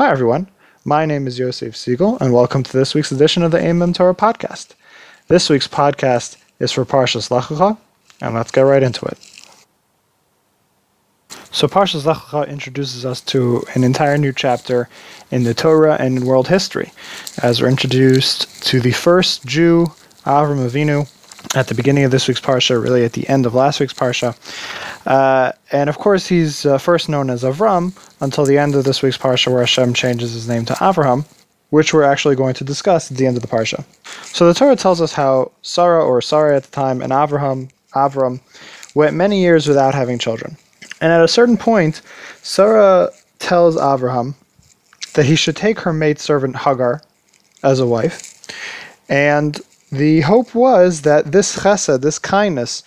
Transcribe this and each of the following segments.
Hi, everyone. My name is Yosef Siegel, and welcome to this week's edition of the Aimem Torah podcast. This week's podcast is for Parshas Lech and let's get right into it. So Parshas Lech introduces us to an entire new chapter in the Torah and in world history, as we're introduced to the first Jew, Avram Avinu, at the beginning of this week's parsha, really at the end of last week's parsha. Uh, and of course, he's uh, first known as Avram until the end of this week's parsha, where Hashem changes his name to Avraham, which we're actually going to discuss at the end of the parsha. So the Torah tells us how Sarah, or Sarah at the time, and Avraham, Avram, went many years without having children. And at a certain point, Sarah tells Avraham that he should take her maidservant Hagar as a wife, and the hope was that this chesed, this kindness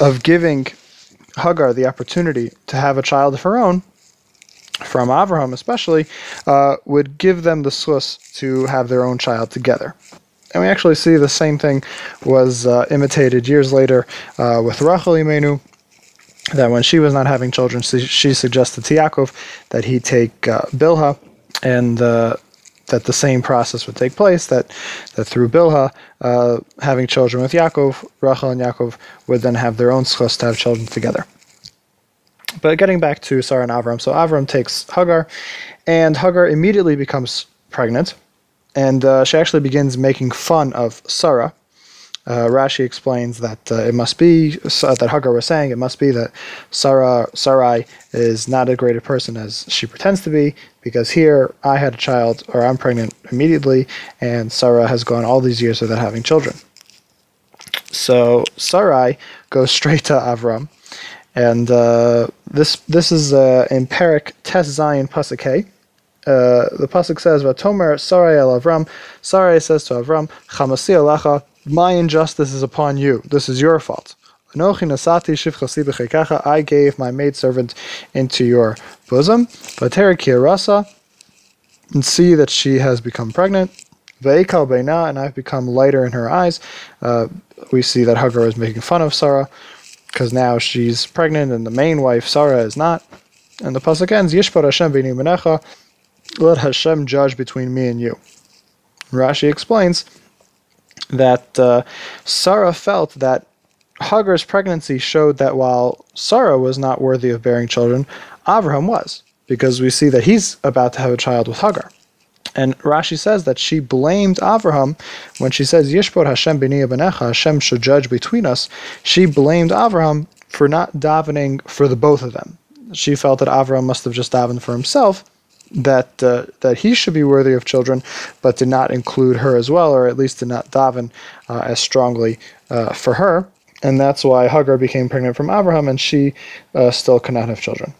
of giving Hagar the opportunity to have a child of her own, from Avraham especially, uh, would give them the schus to have their own child together. And we actually see the same thing was uh, imitated years later uh, with Rachel Imenu, that when she was not having children, she, suggested to Yaakov that he take uh, Bilhah and uh, that the same process would take place, that, that through Bilhah, uh, having children with Yaakov, Rachel and Yaakov would then have their own schus to have children together. But getting back to Sarah and Avram, so Avram takes Hagar, and Hagar immediately becomes pregnant, and uh, she actually begins making fun of Sarah, uh, Rashi explains that uh, it must be uh, that Hagar was saying it must be that Sarah Sarai is not a person as she pretends to be because here I had a child or I'm pregnant immediately and Sarah has gone all these years without having children. So Sarai goes straight to Avram, and uh, this this is uh, in Perek Tes Zayin Pasuk uh, the pasuk says, "Vatomer Sarai el Avram." Sarai says to Avram, "Chamasi alacha my injustice is upon you. This is your fault. I gave my maidservant into your bosom, and see that she has become pregnant. And I've become lighter in her eyes. Uh, we see that Hagar is making fun of Sarah because now she's pregnant and the main wife, Sarah, is not. And the pasuk ends, Yishpot Hashem Let Hashem judge between me and you. Rashi explains that uh, Sarah felt that Hagar's pregnancy showed that while Sarah was not worthy of bearing children, Abraham was, because we see that he's about to have a child with Hagar. And Rashi says that she blamed Abraham when she says, Yishpot Hashem b'ni benecha, Hashem should judge between us. She blamed Abraham for not davening for the both of them. She felt that Abraham must have just davened for himself, that uh, that he should be worthy of children, but did not include her as well, or at least did not daven uh, as strongly uh, for her, and that's why Hagar became pregnant from Abraham, and she uh, still cannot have children.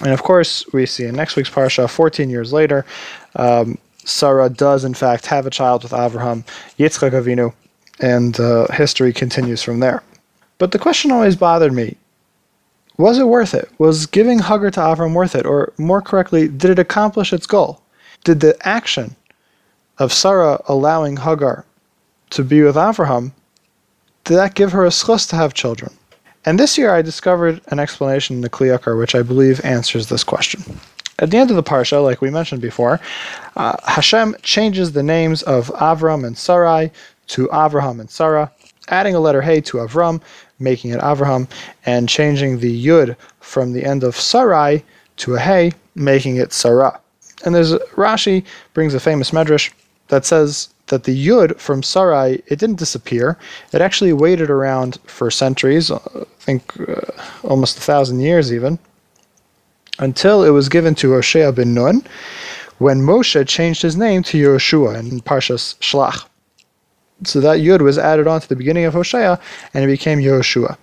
And of course, we see in next week's parsha, 14 years later, um, Sarah does in fact have a child with Abraham, Yitzchak Avinu, and uh, history continues from there. But the question always bothered me was it worth it? Was giving Hagar to Avram worth it? Or more correctly, did it accomplish its goal? Did the action of Sarah allowing Hagar to be with Avraham, did that give her a schus to have children? And this year I discovered an explanation in the Kli Yakar which I believe answers this question. At the end of the parsha, like we mentioned before, uh, Hashem changes the names of Avram and Sarai to Avraham and Sarah, adding a letter Hey to Avram, making it Avraham, and changing the Yud from the end of Sarai to a Hey, making it Sarah. And there's Rashi brings a famous medrash that says that the Yud from Sarai, it didn't disappear. It actually waited around for centuries, I think uh, almost a thousand years even, until it was given to Hoshea ben Nun, when Moshe changed his name to Yehoshua in Parshas Shlach. So that Yud was added on to the beginning of Hoshea, and it became Yehoshua.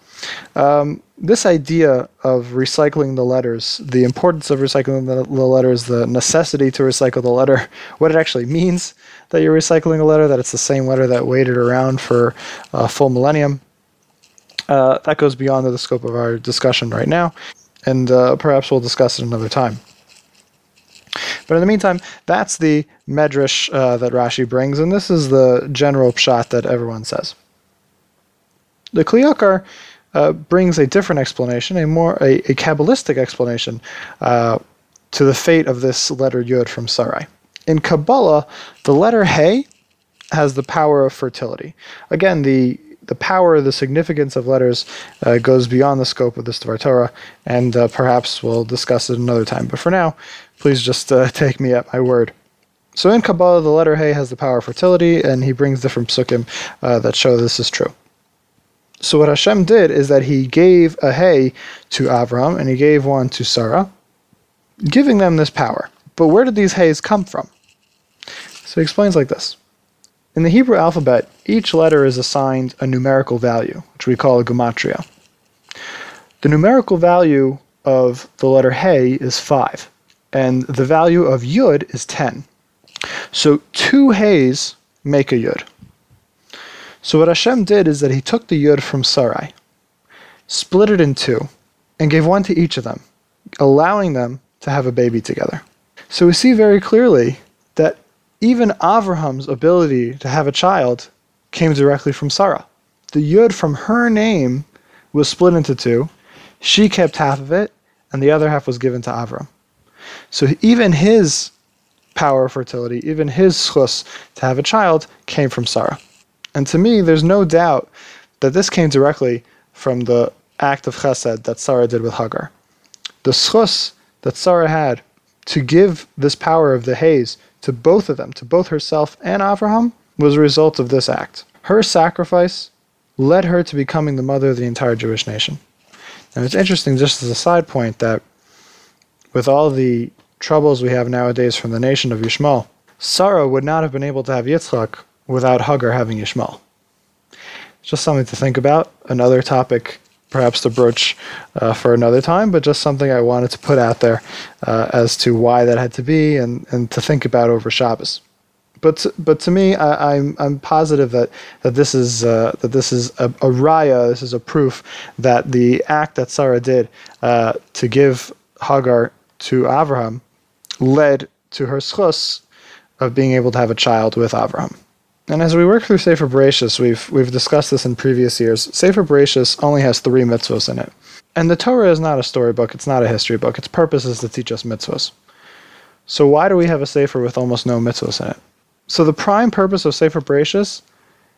Um, this idea of recycling the letters, the importance of recycling the, the, letters, the necessity to recycle the letter, what it actually means that you're recycling a letter, that it's the same letter that waited around for a full millennium, uh, that goes beyond the scope of our discussion right now, and uh, perhaps we'll discuss it another time. But in the meantime, that's the medrash uh, that Rashi brings, and this is the general pshat that everyone says. The Kli Yakar uh, brings a different explanation, a more a, a kabbalistic explanation uh, to the fate of this letter Yud from Sarai. In Kabbalah, the letter Hey has the power of fertility. Again, the the power, the significance of letters uh, goes beyond the scope of this Dvar Torah, and uh, perhaps we'll discuss it another time. But for now, please just uh, take me at my word. So in Kabbalah, the letter Hey has the power of fertility, and he brings different psukim uh, that show this is true. So what Hashem did is that he gave a Hey to Avram, and he gave one to Sarah, giving them this power. But where did these Heys come from? So he explains like this. In the Hebrew alphabet, each letter is assigned a numerical value, which we call a gematria. The numerical value of the letter Hey is 5, and the value of Yud is 10. So two Heys make a Yud. So what Hashem did is that he took the Yud from Sarai, split it in two, and gave one to each of them, allowing them to have a baby together. So we see very clearly that even Avraham's ability to have a child came directly from Sarah. The Yud from her name was split into two. She kept half of it, and the other half was given to Avram. So even his power of fertility, even his schus to have a child, came from Sarah. And to me, there's no doubt that this came directly from the act of chesed that Sarah did with Hagar. The schus that Sarah had to give this power of the Heys to both of them, to both herself and Abraham, was a result of this act. Her sacrifice led her to becoming the mother of the entire Jewish nation. And it's interesting, just as a side point, that with all the troubles we have nowadays from the nation of Yishmael, Sarah would not have been able to have Yitzchak without Hagar having Yishmael. Just something to think about. Another topic perhaps to broach uh, for another time, but just something I wanted to put out there uh, as to why that had to be and, and to think about over Shabbos. But to, but to me, I, am I'm, I'm positive that that this is uh, that this is a, a raya, this is a proof that the act that Sarah did uh, to give Hagar to Abraham led to her schus of being able to have a child with Abraham. And as we work through Sefer Bereshis, we've we've discussed this in previous years. Sefer Bereshis only has three mitzvos in it, and the Torah is not a storybook; it's not a history book. Its purpose is to teach us mitzvos. So why do we have a sefer with almost no mitzvos in it? So the prime purpose of Sefer Bereshis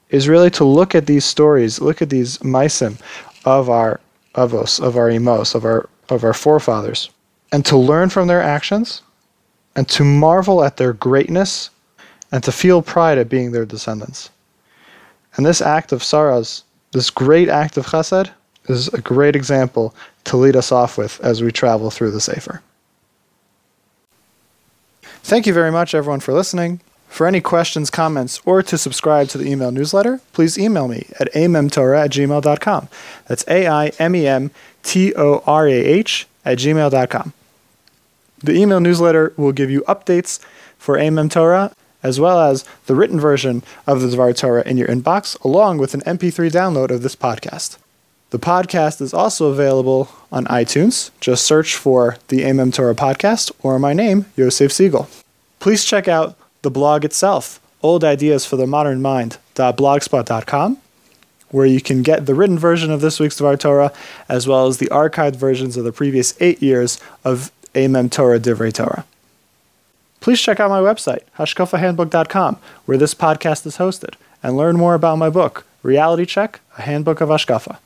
is really to look at these stories, look at these maisim of our avos, of our imos, of our of our forefathers, and to learn from their actions, and to marvel at their greatness and to feel pride at being their descendants. And this act of Sarah's, this great act of chesed, is a great example to lead us off with as we travel through the Sefer. Thank you very much, everyone, for listening. For any questions, comments, or to subscribe to the email newsletter, please email me at aimemtorah at gmail.com. That's A I M E M T O R A H at gmail.com. The email newsletter will give you updates for Aimem Torah as well as the written version of the Dvar Torah in your inbox, along with an MP3 download of this podcast. The podcast is also available on iTunes. Just search for the Aimem Torah podcast or my name, Yosef Siegel. Please check out the blog itself, Old Ideas for the Modern Mind.blogspot.com, where you can get the written version of this week's Dvar Torah, as well as the archived versions of the previous eight years of Aimem Torah Divrei Torah please check out my website, hashkafahandbook.com, where this podcast is hosted, and learn more about my book, Reality Check, A Handbook of Hashkafa.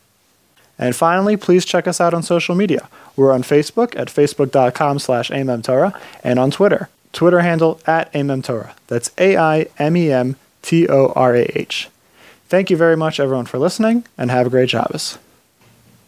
And finally, please check us out on social media. We're on Facebook at facebook.com slash aimemtorah and on Twitter, Twitter handle at aimemtorah. That's A-I-M-E-M-T-O-R-A-H. Thank you very much, everyone, for listening, and have a great Shabbos.